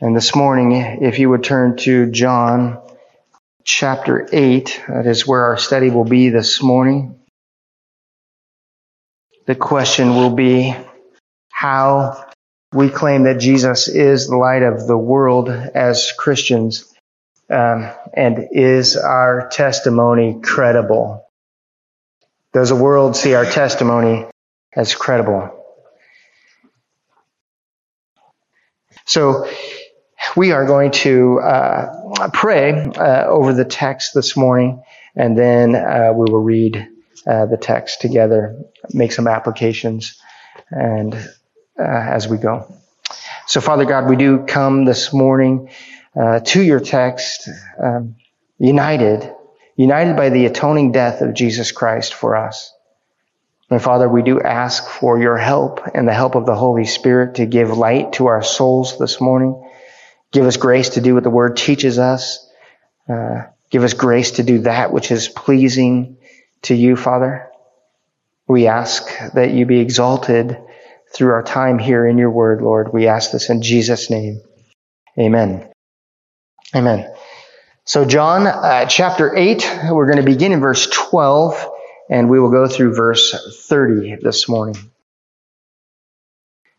And this morning, if you would turn to John chapter 8, that is where our study will be this morning. The question will be how we claim that Jesus is the light of the world as Christians, um, and is our testimony credible? Does the world see our testimony as credible? So, we are going to uh, pray uh, over the text this morning, and then uh, we will read uh, the text together, make some applications, and uh, as we go. So, Father God, we do come this morning uh, to your text, um, united, united by the atoning death of Jesus Christ for us. And Father, we do ask for your help and the help of the Holy Spirit to give light to our souls this morning. Give us grace to do what the Word teaches us. Uh, give us grace to do that which is pleasing to you, Father. We ask that you be exalted through our time here in your Word, Lord. We ask this in Jesus' name. Amen. Amen. So, John uh, chapter 8, we're going to begin in verse 12, and we will go through verse 30 this morning.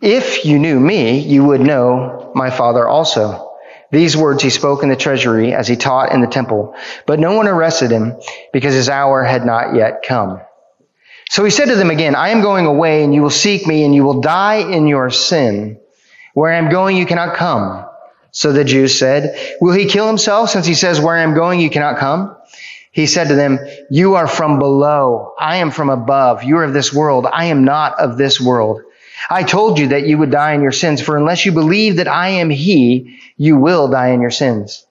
If you knew me, you would know my Father also. These words he spoke in the treasury as he taught in the temple, but no one arrested him because his hour had not yet come. So he said to them again, I am going away and you will seek me and you will die in your sin. Where I am going, you cannot come. So the Jews said, will he kill himself since he says, where I am going, you cannot come? He said to them, you are from below. I am from above. You are of this world. I am not of this world. I told you that you would die in your sins, for unless you believe that I am He, you will die in your sins.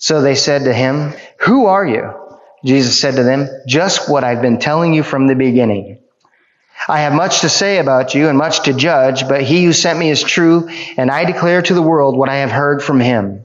So they said to him, Who are you? Jesus said to them, Just what I've been telling you from the beginning. I have much to say about you and much to judge, but he who sent me is true, and I declare to the world what I have heard from him.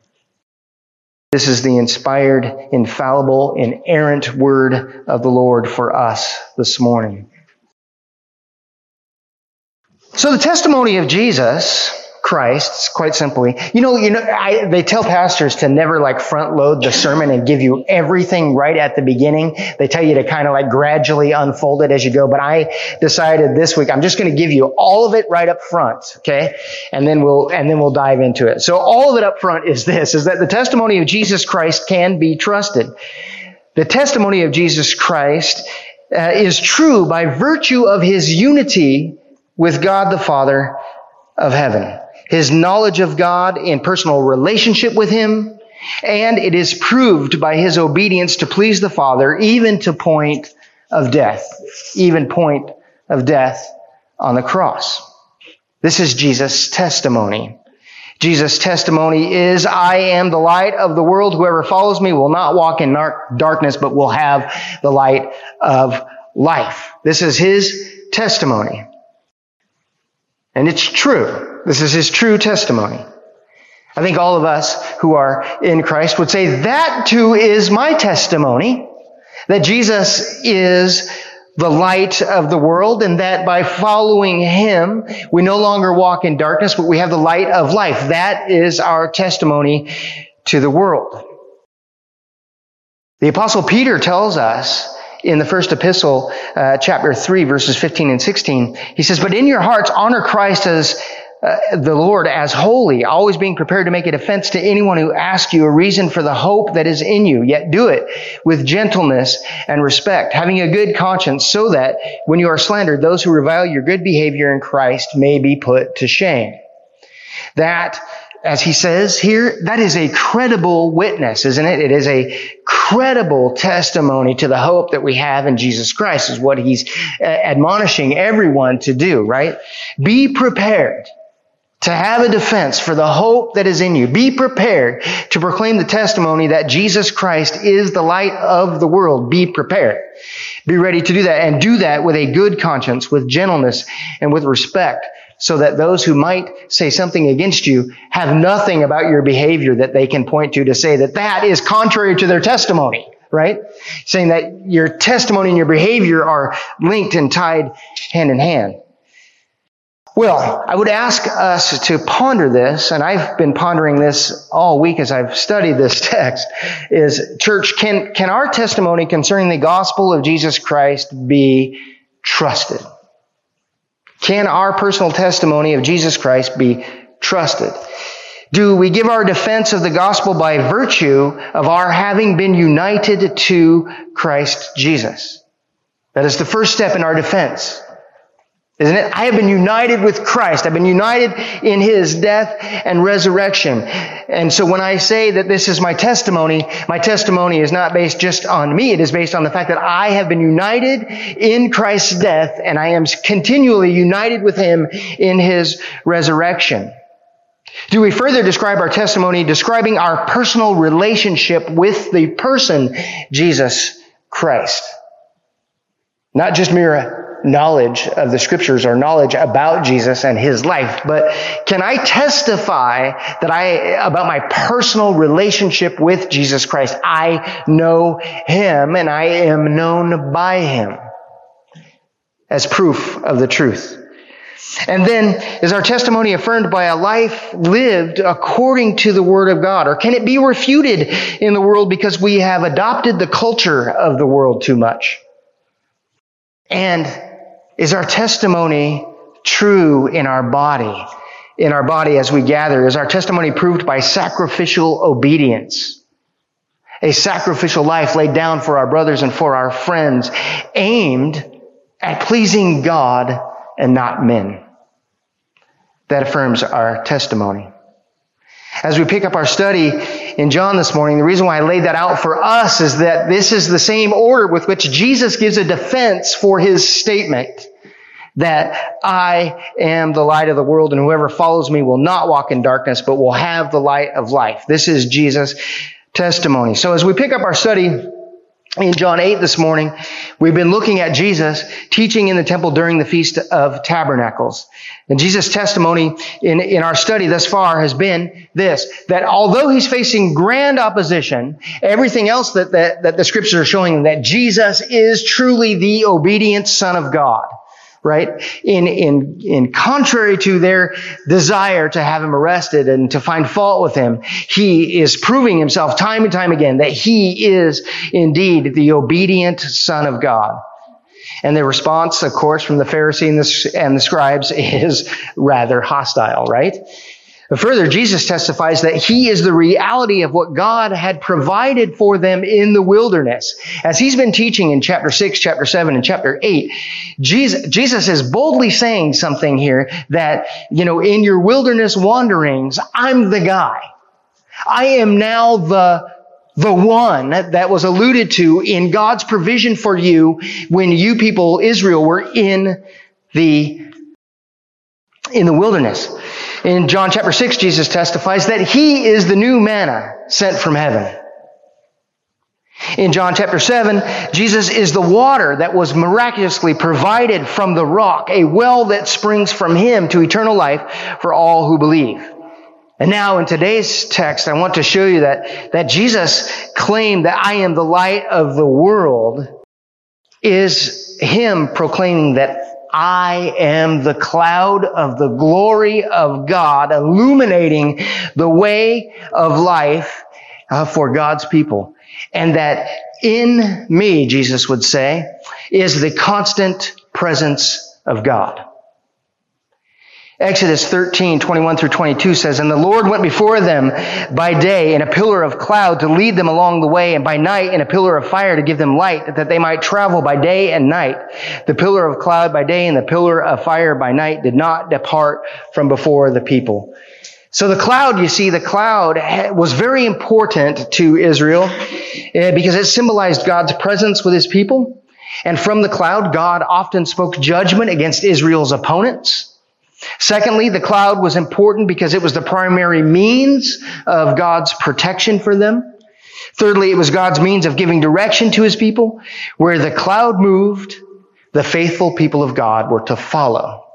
This is the inspired, infallible, inerrant word of the Lord for us this morning. So the testimony of Jesus Christ, quite simply. You know, you know, I, they tell pastors to never like front load the sermon and give you everything right at the beginning. They tell you to kind of like gradually unfold it as you go. But I decided this week I'm just going to give you all of it right up front, okay? And then we'll and then we'll dive into it. So all of it up front is this: is that the testimony of Jesus Christ can be trusted. The testimony of Jesus Christ uh, is true by virtue of his unity with God the Father of heaven his knowledge of God in personal relationship with him, and it is proved by his obedience to please the Father, even to point of death, even point of death on the cross. This is Jesus' testimony. Jesus' testimony is, I am the light of the world. Whoever follows me will not walk in darkness, but will have the light of life. This is his testimony. And it's true. This is his true testimony. I think all of us who are in Christ would say that too is my testimony that Jesus is the light of the world and that by following him, we no longer walk in darkness, but we have the light of life. That is our testimony to the world. The apostle Peter tells us in the first epistle, uh, chapter 3, verses 15 and 16, he says, But in your hearts honor Christ as uh, the Lord as holy, always being prepared to make a defense to anyone who asks you a reason for the hope that is in you, yet do it with gentleness and respect, having a good conscience, so that when you are slandered, those who revile your good behavior in Christ may be put to shame. That as he says here, that is a credible witness, isn't it? It is a credible testimony to the hope that we have in Jesus Christ is what he's uh, admonishing everyone to do, right? Be prepared to have a defense for the hope that is in you. Be prepared to proclaim the testimony that Jesus Christ is the light of the world. Be prepared. Be ready to do that and do that with a good conscience, with gentleness and with respect so that those who might say something against you have nothing about your behavior that they can point to to say that that is contrary to their testimony, right? Saying that your testimony and your behavior are linked and tied hand in hand. Well, I would ask us to ponder this, and I've been pondering this all week as I've studied this text, is church, can, can our testimony concerning the gospel of Jesus Christ be trusted? Can our personal testimony of Jesus Christ be trusted? Do we give our defense of the gospel by virtue of our having been united to Christ Jesus? That is the first step in our defense. Isn't it? I have been united with Christ. I've been united in His death and resurrection. And so when I say that this is my testimony, my testimony is not based just on me. It is based on the fact that I have been united in Christ's death and I am continually united with Him in His resurrection. Do we further describe our testimony describing our personal relationship with the person, Jesus Christ? Not just mere knowledge of the scriptures or knowledge about Jesus and his life, but can I testify that I, about my personal relationship with Jesus Christ? I know him and I am known by him as proof of the truth. And then is our testimony affirmed by a life lived according to the Word of God? Or can it be refuted in the world because we have adopted the culture of the world too much? And is our testimony true in our body? In our body as we gather? Is our testimony proved by sacrificial obedience? A sacrificial life laid down for our brothers and for our friends, aimed at pleasing God and not men. That affirms our testimony. As we pick up our study in John this morning, the reason why I laid that out for us is that this is the same order with which Jesus gives a defense for his statement that I am the light of the world and whoever follows me will not walk in darkness, but will have the light of life. This is Jesus' testimony. So as we pick up our study in John 8 this morning, we've been looking at Jesus teaching in the temple during the Feast of Tabernacles. And Jesus' testimony in, in our study thus far has been this, that although he's facing grand opposition, everything else that, that, that the scriptures are showing that Jesus is truly the obedient Son of God right? In, in, in contrary to their desire to have him arrested and to find fault with him, he is proving himself time and time again that he is indeed the obedient son of God. And the response, of course, from the Pharisee and the, and the scribes is rather hostile, right? But further, Jesus testifies that he is the reality of what God had provided for them in the wilderness. As he's been teaching in chapter 6, chapter 7, and chapter 8, Jesus, Jesus is boldly saying something here that, you know, in your wilderness wanderings, I'm the guy. I am now the the one that was alluded to in God's provision for you when you people, Israel, were in the, in the wilderness. In John chapter 6, Jesus testifies that He is the new manna sent from heaven. In John chapter 7, Jesus is the water that was miraculously provided from the rock, a well that springs from Him to eternal life for all who believe. And now in today's text, I want to show you that, that Jesus claimed that I am the light of the world is him proclaiming that I am the cloud of the glory of God, illuminating the way of life uh, for God's people. And that in me, Jesus would say, is the constant presence of God. Exodus 13, 21 through 22 says, And the Lord went before them by day in a pillar of cloud to lead them along the way, and by night in a pillar of fire to give them light, that they might travel by day and night. The pillar of cloud by day and the pillar of fire by night did not depart from before the people. So the cloud, you see, the cloud was very important to Israel eh, because it symbolized God's presence with his people. And from the cloud, God often spoke judgment against Israel's opponents. Secondly, the cloud was important because it was the primary means of God's protection for them. Thirdly, it was God's means of giving direction to his people. Where the cloud moved, the faithful people of God were to follow.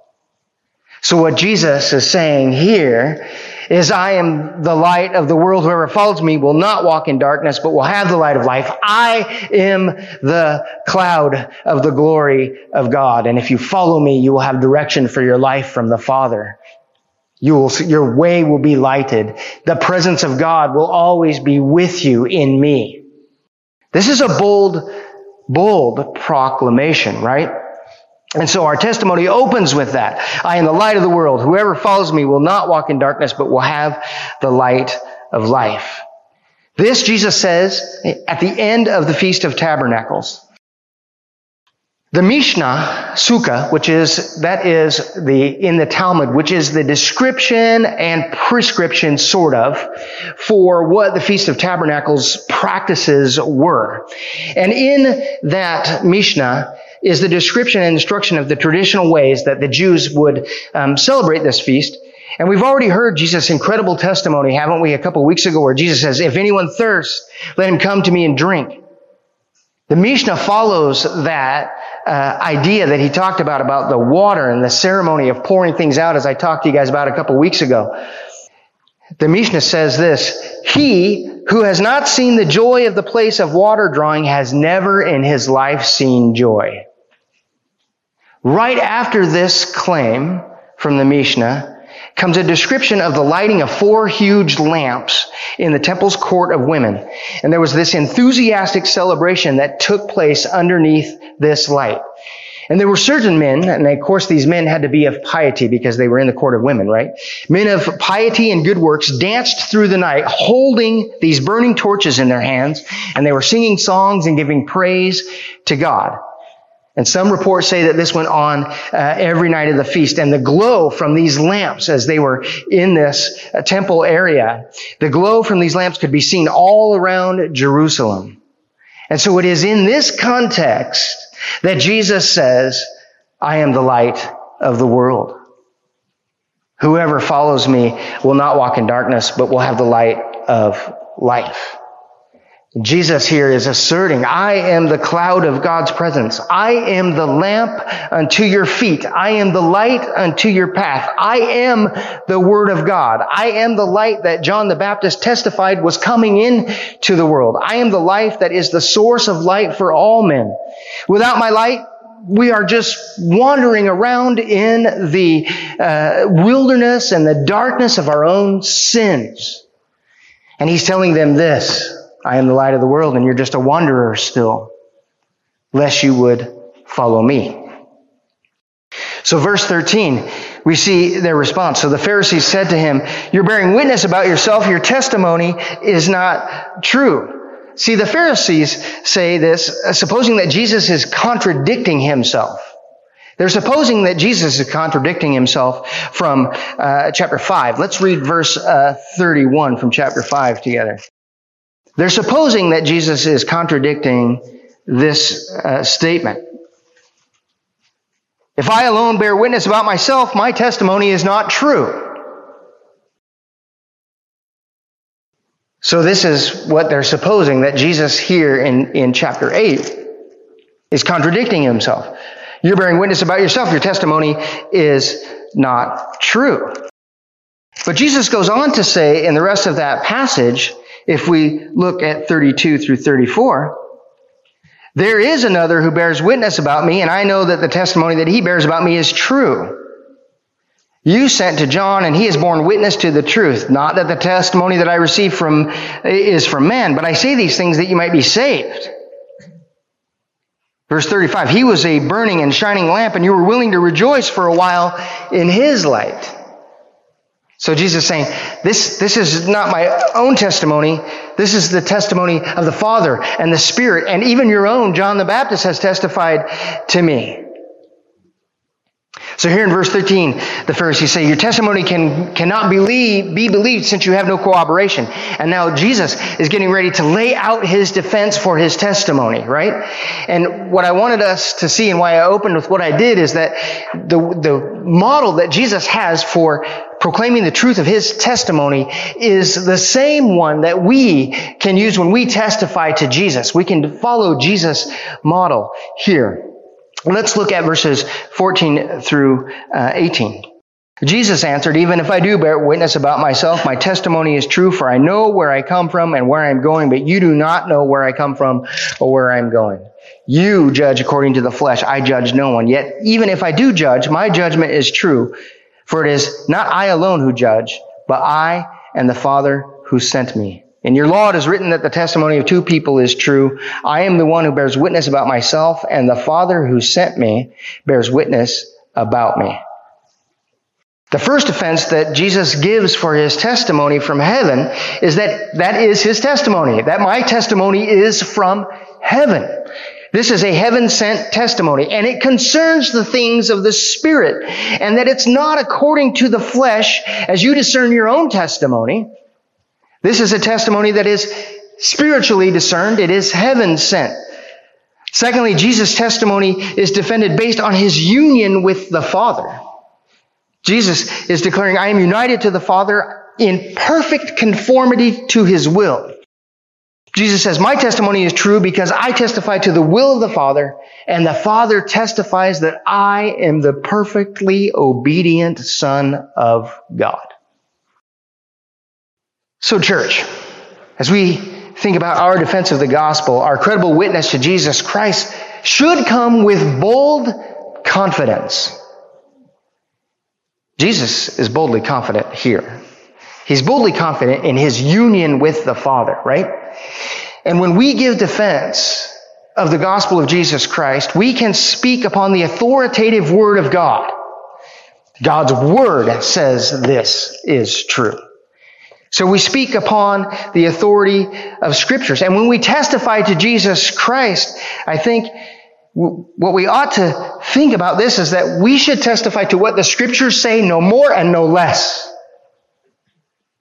So what Jesus is saying here is I am the light of the world. Whoever follows me will not walk in darkness, but will have the light of life. I am the cloud of the glory of God. And if you follow me, you will have direction for your life from the Father. You will, your way will be lighted. The presence of God will always be with you in me. This is a bold, bold proclamation, right? And so our testimony opens with that. I am the light of the world. Whoever follows me will not walk in darkness, but will have the light of life. This, Jesus says, at the end of the Feast of Tabernacles. The Mishnah, Sukkah, which is, that is the, in the Talmud, which is the description and prescription, sort of, for what the Feast of Tabernacles practices were. And in that Mishnah, is the description and instruction of the traditional ways that the Jews would um, celebrate this feast. And we've already heard Jesus' incredible testimony, haven't we, a couple weeks ago, where Jesus says, If anyone thirsts, let him come to me and drink. The Mishnah follows that uh, idea that he talked about, about the water and the ceremony of pouring things out, as I talked to you guys about a couple weeks ago. The Mishnah says this, He who has not seen the joy of the place of water drawing has never in his life seen joy. Right after this claim from the Mishnah comes a description of the lighting of four huge lamps in the temple's court of women. And there was this enthusiastic celebration that took place underneath this light. And there were certain men, and of course these men had to be of piety because they were in the court of women, right? Men of piety and good works danced through the night holding these burning torches in their hands, and they were singing songs and giving praise to God. And some reports say that this went on uh, every night of the feast. And the glow from these lamps as they were in this uh, temple area, the glow from these lamps could be seen all around Jerusalem. And so it is in this context that Jesus says, I am the light of the world. Whoever follows me will not walk in darkness, but will have the light of life. Jesus here is asserting, I am the cloud of God's presence. I am the lamp unto your feet. I am the light unto your path. I am the word of God. I am the light that John the Baptist testified was coming in to the world. I am the life that is the source of light for all men. Without my light, we are just wandering around in the uh, wilderness and the darkness of our own sins. And he's telling them this. I am the light of the world and you're just a wanderer still, lest you would follow me. So verse 13, we see their response. So the Pharisees said to him, you're bearing witness about yourself. Your testimony is not true. See, the Pharisees say this, uh, supposing that Jesus is contradicting himself. They're supposing that Jesus is contradicting himself from uh, chapter 5. Let's read verse uh, 31 from chapter 5 together. They're supposing that Jesus is contradicting this uh, statement. If I alone bear witness about myself, my testimony is not true. So this is what they're supposing that Jesus here in, in chapter 8 is contradicting himself. You're bearing witness about yourself. Your testimony is not true. But Jesus goes on to say in the rest of that passage if we look at 32 through 34, There is another who bears witness about me, and I know that the testimony that he bears about me is true. You sent to John, and he has borne witness to the truth. Not that the testimony that I receive from is from man, but I say these things that you might be saved. Verse 35, he was a burning and shining lamp, and you were willing to rejoice for a while in his light. So Jesus is saying, this, this is not my own testimony. This is the testimony of the Father and the Spirit, and even your own, John the Baptist, has testified to me. So here in verse 13, the Pharisees say, Your testimony can, cannot believe, be believed since you have no corroboration. And now Jesus is getting ready to lay out his defense for his testimony, right? And what I wanted us to see and why I opened with what I did is that the, the model that Jesus has for proclaiming the truth of his testimony is the same one that we can use when we testify to Jesus. We can follow Jesus' model here. Let's look at verses 14 through uh, 18. Jesus answered, Even if I do bear witness about myself, my testimony is true, for I know where I come from and where I am going, but you do not know where I come from or where I am going. You judge according to the flesh. I judge no one. Yet, even if I do judge, my judgment is true, for it is not I alone who judge, but I and the Father who sent me. In your law it is written that the testimony of two people is true. I am the one who bears witness about myself, and the Father who sent me bears witness about me. The first offense that Jesus gives for his testimony from heaven is that that is his testimony, that my testimony is from heaven. This is a heaven sent testimony and it concerns the things of the Spirit and that it's not according to the flesh as you discern your own testimony. This is a testimony that is spiritually discerned. It is heaven sent. Secondly, Jesus' testimony is defended based on his union with the Father. Jesus is declaring, I am united to the Father in perfect conformity to his will. Jesus says, My testimony is true because I testify to the will of the Father, and the Father testifies that I am the perfectly obedient Son of God. So, church, as we think about our defense of the gospel, our credible witness to Jesus Christ should come with bold confidence. Jesus is boldly confident here. He's boldly confident in his union with the Father, right? And when we give defense of the gospel of Jesus Christ, we can speak upon the authoritative word of God. God's word says this is true. So we speak upon the authority of scriptures. And when we testify to Jesus Christ, I think what we ought to think about this is that we should testify to what the scriptures say, no more and no less.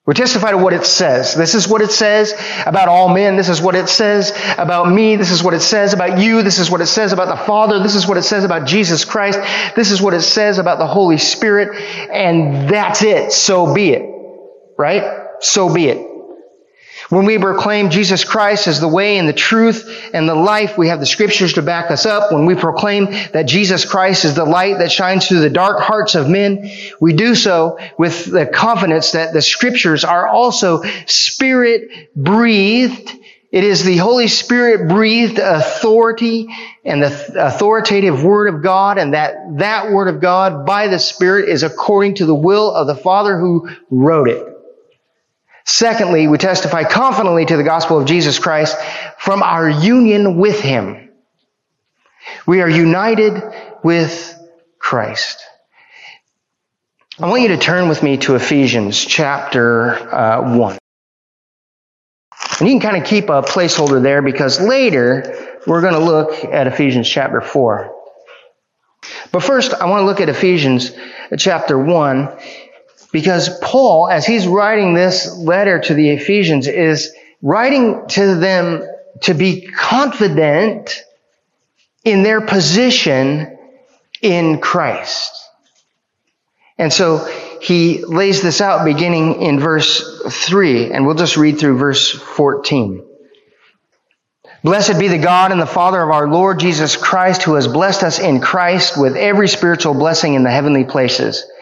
We testify to what it says. This is what it says about all men. This is what it says about me. This is what it says about you. This is what it says about the Father. This is what it says about Jesus Christ. This is what it says about the Holy Spirit. And that's it. So be it. Right? so be it. When we proclaim Jesus Christ as the way and the truth and the life, we have the scriptures to back us up. When we proclaim that Jesus Christ is the light that shines through the dark hearts of men, we do so with the confidence that the scriptures are also spirit breathed. It is the Holy Spirit breathed authority and the authoritative word of God and that that word of God by the Spirit is according to the will of the Father who wrote it. Secondly, we testify confidently to the gospel of Jesus Christ from our union with Him. We are united with Christ. I want you to turn with me to Ephesians chapter uh, 1. And you can kind of keep a placeholder there because later we're going to look at Ephesians chapter 4. But first, I want to look at Ephesians chapter 1 because Paul, as he's writing this letter to the Ephesians, is writing to them to be confident in their position in Christ. And so he lays this out beginning in verse 3, and we'll just read through verse 14. Blessed be the God and the Father of our Lord Jesus Christ, who has blessed us in Christ with every spiritual blessing in the heavenly places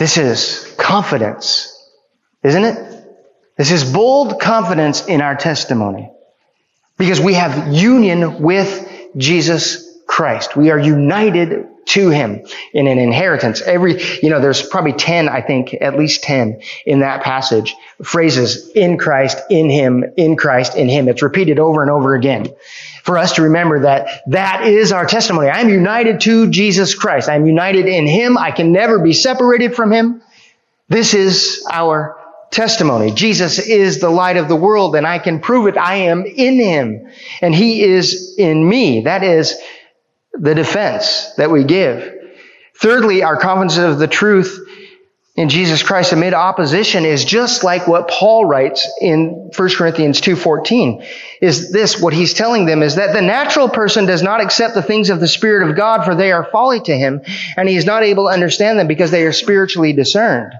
This is confidence, isn't it? This is bold confidence in our testimony. Because we have union with Jesus Christ. We are united to Him in an inheritance. Every, you know, there's probably 10, I think, at least 10 in that passage, phrases in Christ, in Him, in Christ, in Him. It's repeated over and over again for us to remember that that is our testimony. I'm united to Jesus Christ. I'm united in Him. I can never be separated from Him. This is our testimony. Jesus is the light of the world and I can prove it. I am in him and he is in me. That is the defense that we give. Thirdly, our confidence of the truth in Jesus Christ amid opposition is just like what Paul writes in 1 Corinthians 2:14. Is this what he's telling them is that the natural person does not accept the things of the spirit of God for they are folly to him and he is not able to understand them because they are spiritually discerned.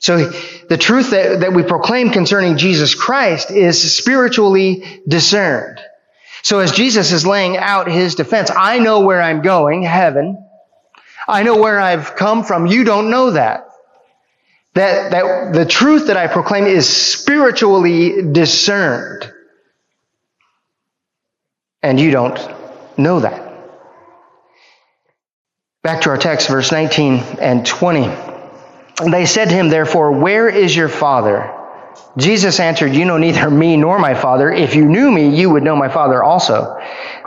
So the truth that, that we proclaim concerning Jesus Christ is spiritually discerned. So as Jesus is laying out his defense, I know where I'm going, heaven. I know where I've come from. You don't know that. That, that the truth that I proclaim is spiritually discerned. And you don't know that. Back to our text, verse 19 and 20. They said to him, therefore, Where is your father? Jesus answered, You know neither me nor my father. If you knew me, you would know my father also.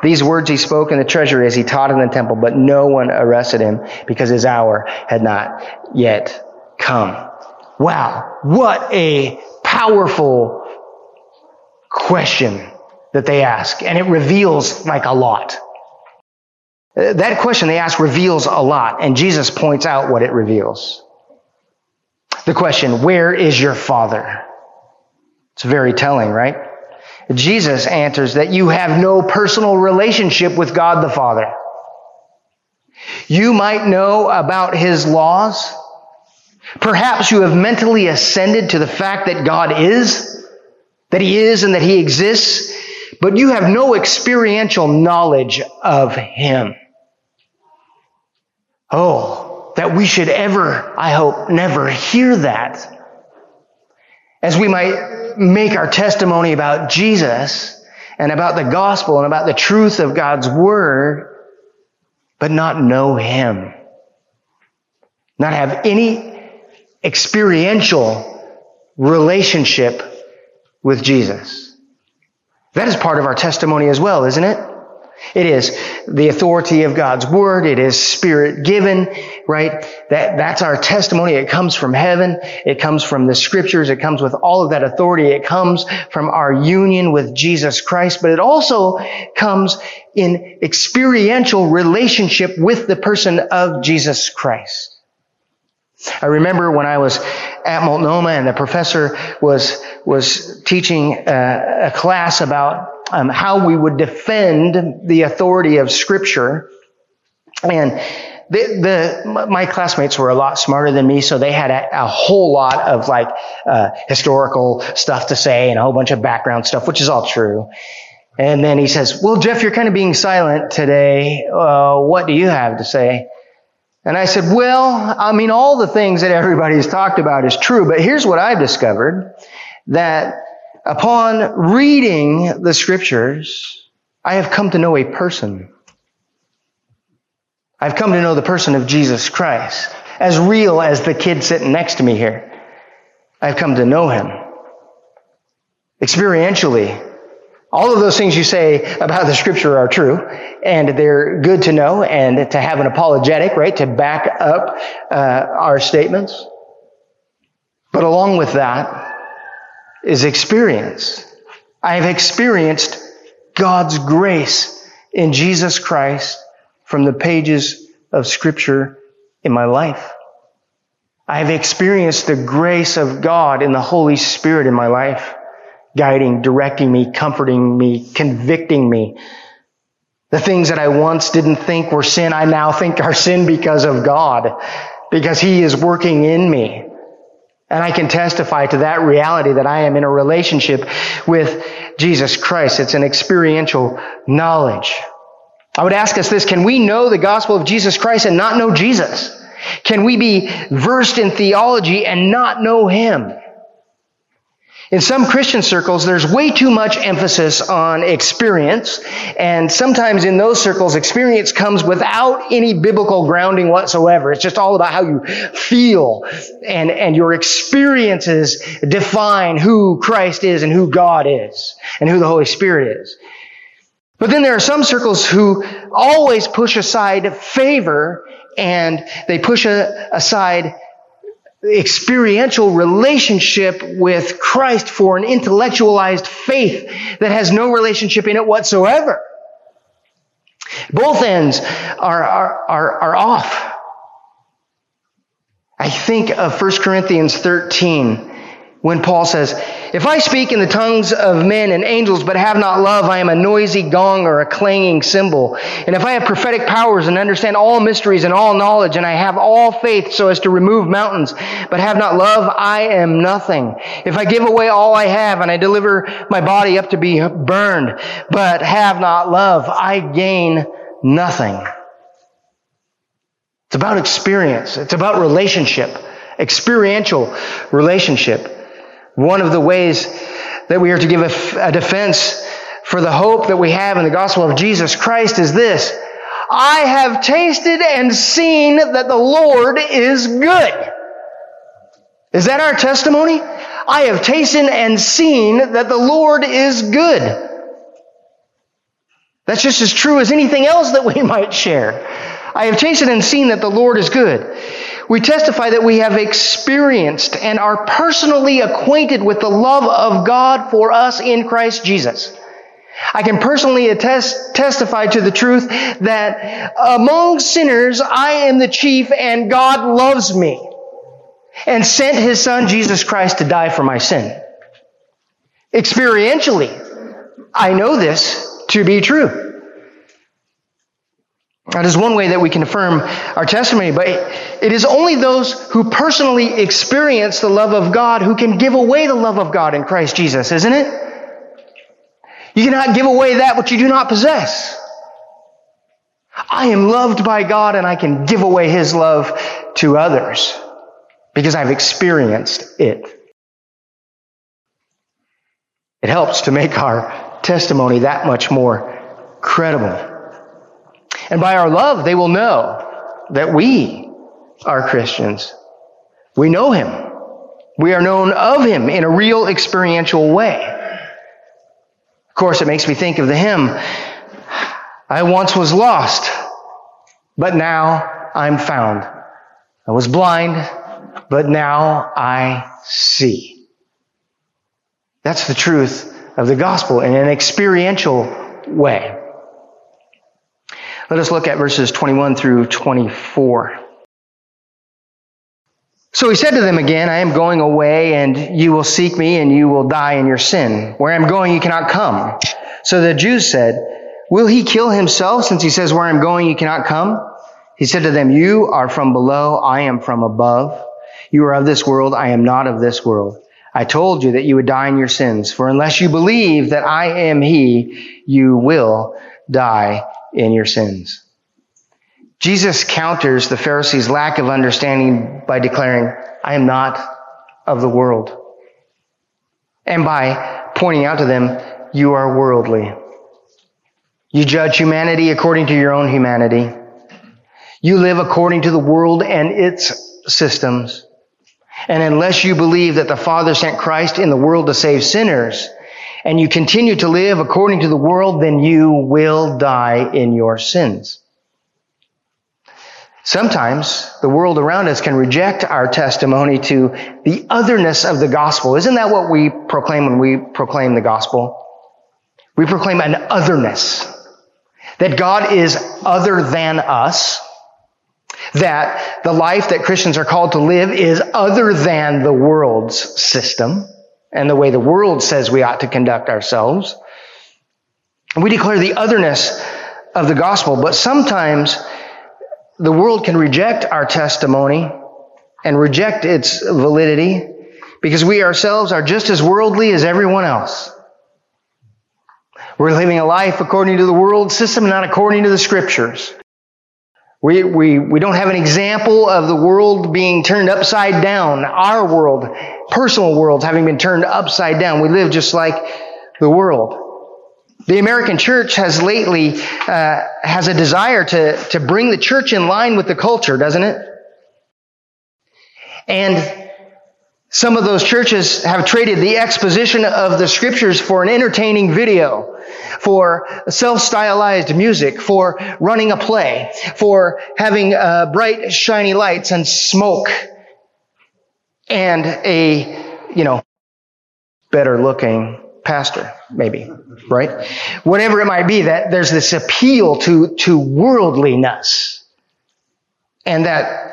These words he spoke in the treasury as he taught in the temple, but no one arrested him because his hour had not yet come. Wow, what a powerful question that they ask. And it reveals like a lot. That question they ask reveals a lot, and Jesus points out what it reveals the question, where is your father? It's very telling, right? Jesus answers that you have no personal relationship with God the Father. You might know about His laws. Perhaps you have mentally ascended to the fact that God is, that He is and that He exists, but you have no experiential knowledge of Him. Oh, that we should ever, I hope, never hear that. As we might make our testimony about Jesus and about the gospel and about the truth of God's word, but not know Him. Not have any experiential relationship with Jesus. That is part of our testimony as well, isn't it? It is the authority of God's word. It is spirit given, right? That, that's our testimony. It comes from heaven. It comes from the scriptures. It comes with all of that authority. It comes from our union with Jesus Christ, but it also comes in experiential relationship with the person of Jesus Christ. I remember when I was at Multnomah and the professor was, was teaching a, a class about um, how we would defend the authority of Scripture. And the, the, my classmates were a lot smarter than me, so they had a, a whole lot of like uh, historical stuff to say and a whole bunch of background stuff, which is all true. And then he says, "Well, Jeff, you're kind of being silent today. Uh, what do you have to say?" And I said, "Well, I mean, all the things that everybody's talked about is true, but here's what I've discovered." that upon reading the scriptures, I have come to know a person. I've come to know the person of Jesus Christ, as real as the kid sitting next to me here. I've come to know him. Experientially, all of those things you say about the scripture are true, and they're good to know and to have an apologetic, right, to back up uh, our statements. But along with that is experience. I have experienced God's grace in Jesus Christ from the pages of scripture in my life. I have experienced the grace of God in the Holy Spirit in my life guiding, directing me, comforting me, convicting me. The things that I once didn't think were sin, I now think are sin because of God, because He is working in me. And I can testify to that reality that I am in a relationship with Jesus Christ. It's an experiential knowledge. I would ask us this, can we know the gospel of Jesus Christ and not know Jesus? Can we be versed in theology and not know Him? In some Christian circles, there's way too much emphasis on experience, and sometimes in those circles, experience comes without any biblical grounding whatsoever. It's just all about how you feel, and, and your experiences define who Christ is and who God is, and who the Holy Spirit is. But then there are some circles who always push aside favor, and they push a, aside experiential relationship with Christ for an intellectualized faith that has no relationship in it whatsoever. Both ends are, are, are, are off. I think of 1 Corinthians 13 when Paul says, If I speak in the tongues of men and angels but have not love, I am a noisy gong or a clanging cymbal. And if I have prophetic powers and understand all mysteries and all knowledge, and I have all faith so as to remove mountains, but have not love, I am nothing. If I give away all I have and I deliver my body up to be burned, but have not love, I gain nothing. It's about experience. It's about relationship, experiential relationship. One of the ways that we are to give a, a defense for the hope that we have in the gospel of Jesus Christ is this. I have tasted and seen that the Lord is good. Is that our testimony? I have tasted and seen that the Lord is good. That's just as true as anything else that we might share. I have tasted and seen that the Lord is good we testify that we have experienced and are personally acquainted with the love of God for us in Christ Jesus. I can personally attest, testify to the truth that among sinners, I am the chief and God loves me and sent his son Jesus Christ to die for my sin. Experientially, I know this to be true. That is one way that we can affirm our testimony, but it is only those who personally experience the love of God who can give away the love of God in Christ Jesus, isn't it? You cannot give away that which you do not possess. I am loved by God and I can give away His love to others because I've experienced it. It helps to make our testimony that much more credible. And by our love, they will know that we are Christians. We know Him. We are known of Him in a real experiential way. Of course, it makes me think of the hymn, I once was lost, but now I'm found. I was blind, but now I see. That's the truth of the gospel in an experiential way. Let us look at verses 21 through 24. So he said to them again, I am going away and you will seek me and you will die in your sin. Where I'm going, you cannot come. So the Jews said, will he kill himself since he says, where I'm going, you cannot come? He said to them, you are from below. I am from above. You are of this world. I am not of this world. I told you that you would die in your sins. For unless you believe that I am he, you will die in your sins. Jesus counters the Pharisees' lack of understanding by declaring, I am not of the world. and by pointing out to them, you are worldly. You judge humanity according to your own humanity. You live according to the world and its systems. And unless you believe that the Father sent Christ in the world to save sinners, and you continue to live according to the world, then you will die in your sins. Sometimes the world around us can reject our testimony to the otherness of the gospel. Isn't that what we proclaim when we proclaim the gospel? We proclaim an otherness. That God is other than us. That the life that Christians are called to live is other than the world's system and the way the world says we ought to conduct ourselves. We declare the otherness of the gospel, but sometimes the world can reject our testimony and reject its validity because we ourselves are just as worldly as everyone else. We're living a life according to the world system, not according to the scriptures. We, we, we don't have an example of the world being turned upside down. Our world, personal worlds having been turned upside down. We live just like the world. The American church has lately uh, has a desire to, to bring the church in line with the culture, doesn't it? And some of those churches have traded the exposition of the scriptures for an entertaining video, for self-stylized music, for running a play, for having uh, bright, shiny lights and smoke, and a, you know, better looking pastor, maybe, right? Whatever it might be, that there's this appeal to, to worldliness. And that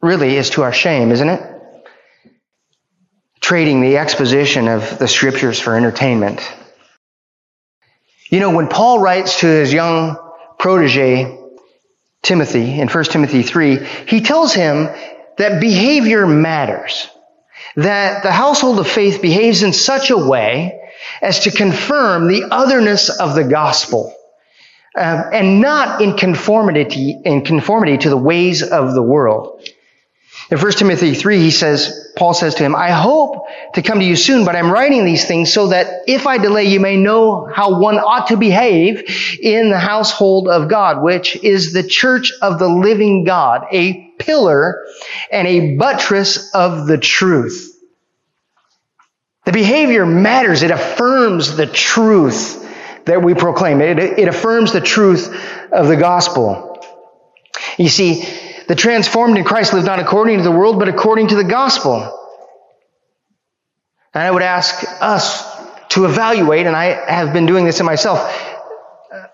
really is to our shame, isn't it? Trading the exposition of the scriptures for entertainment. You know, when Paul writes to his young protege, Timothy, in 1 Timothy 3, he tells him that behavior matters that the household of faith behaves in such a way as to confirm the otherness of the gospel. Uh, and not in conformity, in conformity to the ways of the world. In 1 Timothy 3, he says, Paul says to him, I hope to come to you soon, but I'm writing these things so that if I delay, you may know how one ought to behave in the household of God, which is the church of the living God, a pillar and a buttress of the truth. The behavior matters. It affirms the truth that we proclaim. It, it affirms the truth of the gospel. You see, the transformed in Christ live not according to the world, but according to the gospel. And I would ask us to evaluate, and I have been doing this in myself,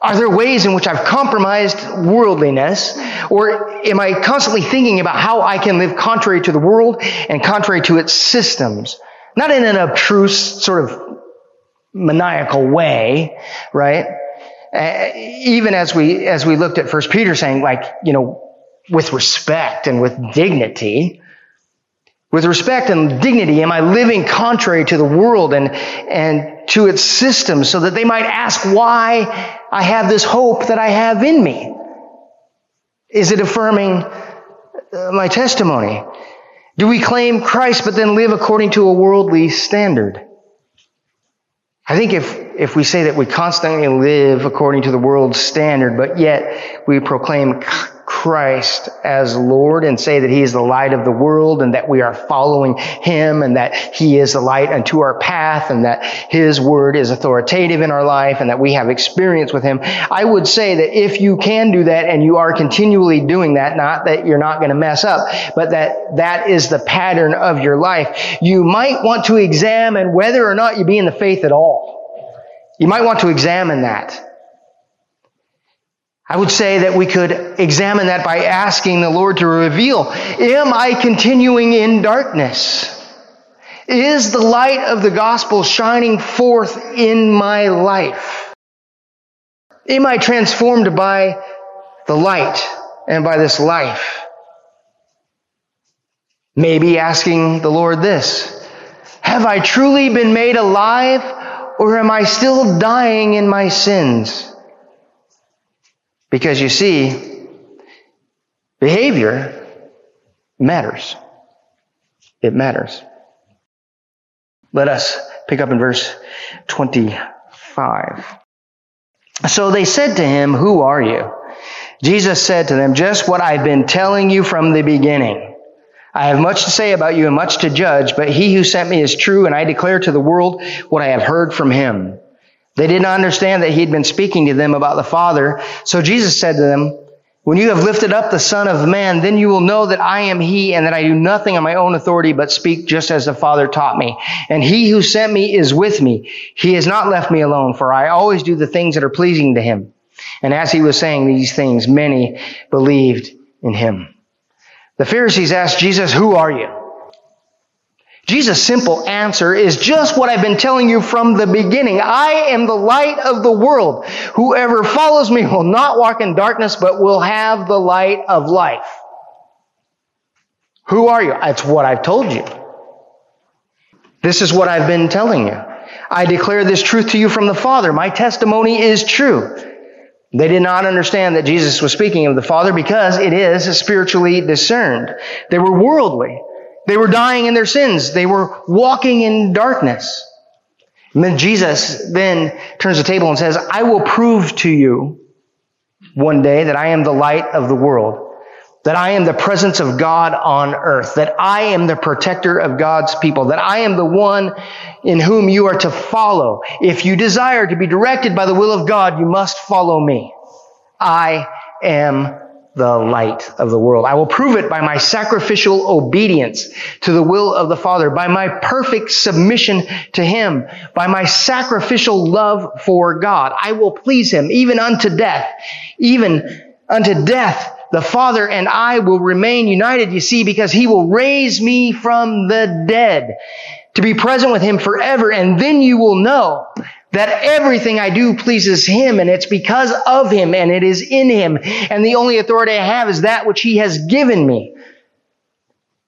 are there ways in which I've compromised worldliness? Or am I constantly thinking about how I can live contrary to the world and contrary to its systems? Not in an obtruse, sort of maniacal way, right? Uh, even as we, as we looked at First Peter saying, like, you know, with respect and with dignity, with respect and dignity, am I living contrary to the world and, and to its systems so that they might ask why I have this hope that I have in me? Is it affirming uh, my testimony? Do we claim Christ but then live according to a worldly standard? I think if, if we say that we constantly live according to the world's standard, but yet we proclaim Christ as Lord and say that He is the light of the world and that we are following Him and that He is the light unto our path and that His word is authoritative in our life and that we have experience with Him. I would say that if you can do that and you are continually doing that, not that you're not going to mess up, but that that is the pattern of your life, you might want to examine whether or not you be in the faith at all. You might want to examine that. I would say that we could examine that by asking the Lord to reveal, am I continuing in darkness? Is the light of the gospel shining forth in my life? Am I transformed by the light and by this life? Maybe asking the Lord this, have I truly been made alive or am I still dying in my sins? Because you see, behavior matters. It matters. Let us pick up in verse 25. So they said to him, Who are you? Jesus said to them, Just what I've been telling you from the beginning. I have much to say about you and much to judge, but he who sent me is true, and I declare to the world what I have heard from him. They did not understand that he had been speaking to them about the Father. So Jesus said to them, When you have lifted up the Son of Man, then you will know that I am he, and that I do nothing on my own authority, but speak just as the Father taught me. And he who sent me is with me. He has not left me alone, for I always do the things that are pleasing to him. And as he was saying these things, many believed in him. The Pharisees asked Jesus, Who are you? Jesus' simple answer is just what I've been telling you from the beginning. I am the light of the world. Whoever follows me will not walk in darkness, but will have the light of life. Who are you? That's what I've told you. This is what I've been telling you. I declare this truth to you from the Father. My testimony is true. They did not understand that Jesus was speaking of the Father because it is spiritually discerned. They were worldly. They were dying in their sins. They were walking in darkness. And then Jesus then turns the table and says, I will prove to you one day that I am the light of the world, that I am the presence of God on earth, that I am the protector of God's people, that I am the one in whom you are to follow. If you desire to be directed by the will of God, you must follow me. I am the light of the world. I will prove it by my sacrificial obedience to the will of the Father, by my perfect submission to Him, by my sacrificial love for God. I will please Him even unto death, even unto death. The Father and I will remain united, you see, because He will raise me from the dead to be present with Him forever. And then you will know that everything I do pleases Him and it's because of Him and it is in Him. And the only authority I have is that which He has given me.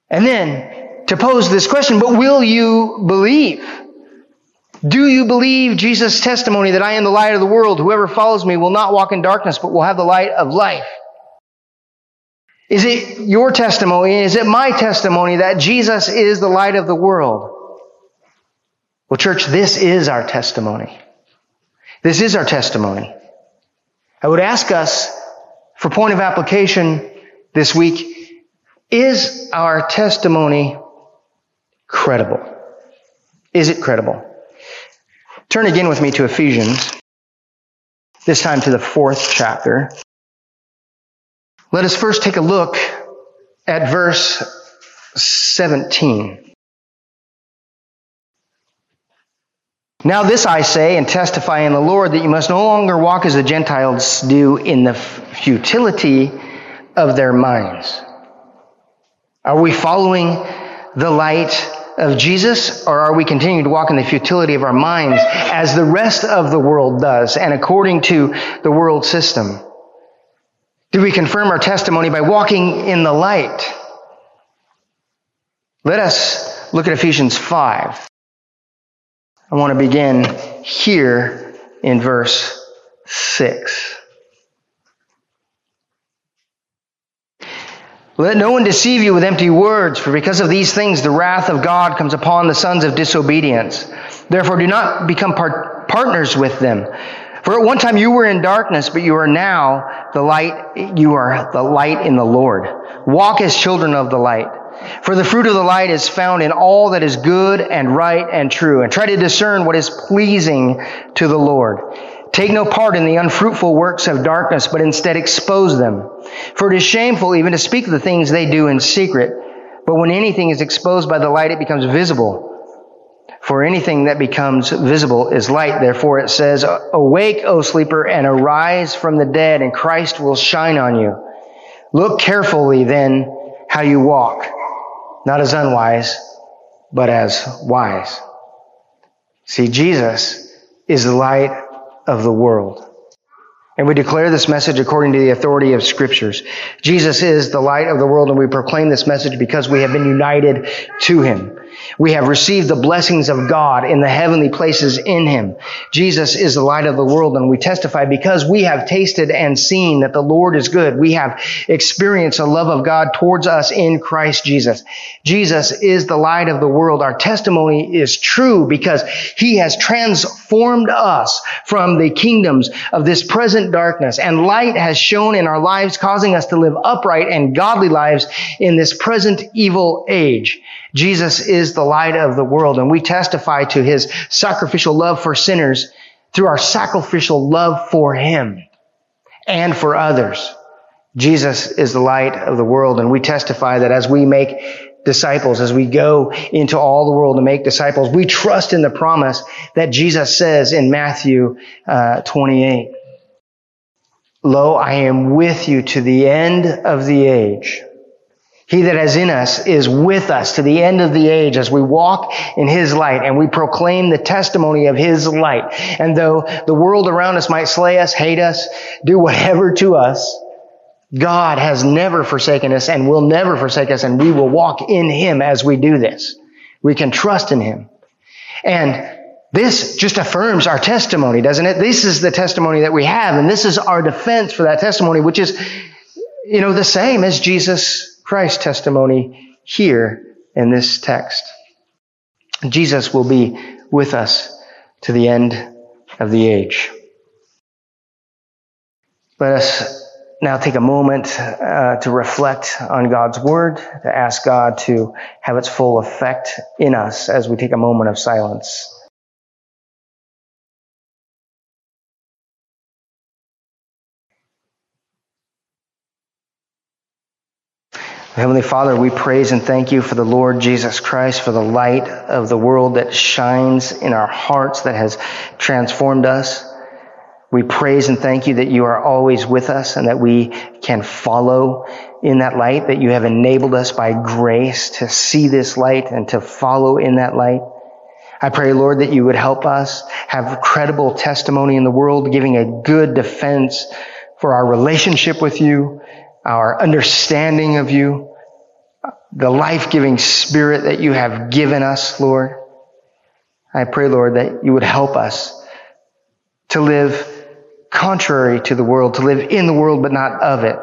And then to pose this question, but will you believe? Do you believe Jesus' testimony that I am the light of the world? Whoever follows me will not walk in darkness, but will have the light of life. Is it your testimony? Is it my testimony that Jesus is the light of the world? Well, church, this is our testimony. This is our testimony. I would ask us, for point of application this week, is our testimony credible? Is it credible? Turn again with me to Ephesians, this time to the fourth chapter. Let us first take a look at verse 17. Now this I say and testify in the Lord that you must no longer walk as the Gentiles do in the futility of their minds. Are we following the light of Jesus or are we continuing to walk in the futility of our minds as the rest of the world does and according to the world system? Do we confirm our testimony by walking in the light? Let us look at Ephesians 5. I want to begin here in verse 6. Let no one deceive you with empty words, for because of these things the wrath of God comes upon the sons of disobedience. Therefore do not become part- partners with them. For at one time you were in darkness, but you are now the light, you are the light in the Lord. Walk as children of the light. For the fruit of the light is found in all that is good and right and true, and try to discern what is pleasing to the Lord. Take no part in the unfruitful works of darkness, but instead expose them. For it is shameful even to speak of the things they do in secret. But when anything is exposed by the light, it becomes visible. For anything that becomes visible is light. Therefore it says, Awake, O sleeper, and arise from the dead, and Christ will shine on you. Look carefully then how you walk not as unwise, but as wise. See, Jesus is the light of the world. And we declare this message according to the authority of scriptures. Jesus is the light of the world and we proclaim this message because we have been united to him. We have received the blessings of God in the heavenly places in him. Jesus is the light of the world and we testify because we have tasted and seen that the Lord is good. We have experienced the love of God towards us in Christ Jesus. Jesus is the light of the world. Our testimony is true because he has transformed us from the kingdoms of this present darkness and light has shone in our lives, causing us to live upright and godly lives in this present evil age. Jesus is the light of the world and we testify to his sacrificial love for sinners through our sacrificial love for him and for others. Jesus is the light of the world and we testify that as we make disciples, as we go into all the world to make disciples, we trust in the promise that Jesus says in Matthew uh, 28. Lo, I am with you to the end of the age. He that is in us is with us to the end of the age as we walk in His light and we proclaim the testimony of His light. And though the world around us might slay us, hate us, do whatever to us, God has never forsaken us and will never forsake us and we will walk in Him as we do this. We can trust in Him. And this just affirms our testimony, doesn't it? This is the testimony that we have and this is our defense for that testimony, which is, you know, the same as Jesus Christ's testimony here in this text. Jesus will be with us to the end of the age. Let us now take a moment uh, to reflect on God's Word, to ask God to have its full effect in us as we take a moment of silence. Heavenly Father, we praise and thank you for the Lord Jesus Christ, for the light of the world that shines in our hearts, that has transformed us. We praise and thank you that you are always with us and that we can follow in that light, that you have enabled us by grace to see this light and to follow in that light. I pray, Lord, that you would help us have credible testimony in the world, giving a good defense for our relationship with you, our understanding of you, the life-giving spirit that you have given us, Lord. I pray, Lord, that you would help us to live contrary to the world, to live in the world but not of it.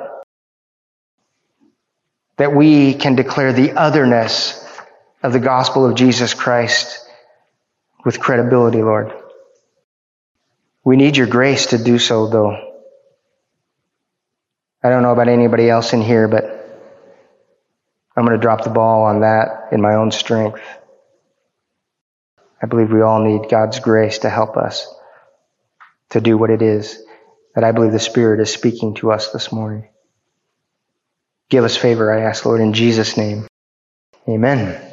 That we can declare the otherness of the gospel of Jesus Christ with credibility, Lord. We need your grace to do so, though. I don't know about anybody else in here, but I'm going to drop the ball on that in my own strength. I believe we all need God's grace to help us to do what it is that I believe the Spirit is speaking to us this morning. Give us favor, I ask, Lord, in Jesus' name. Amen.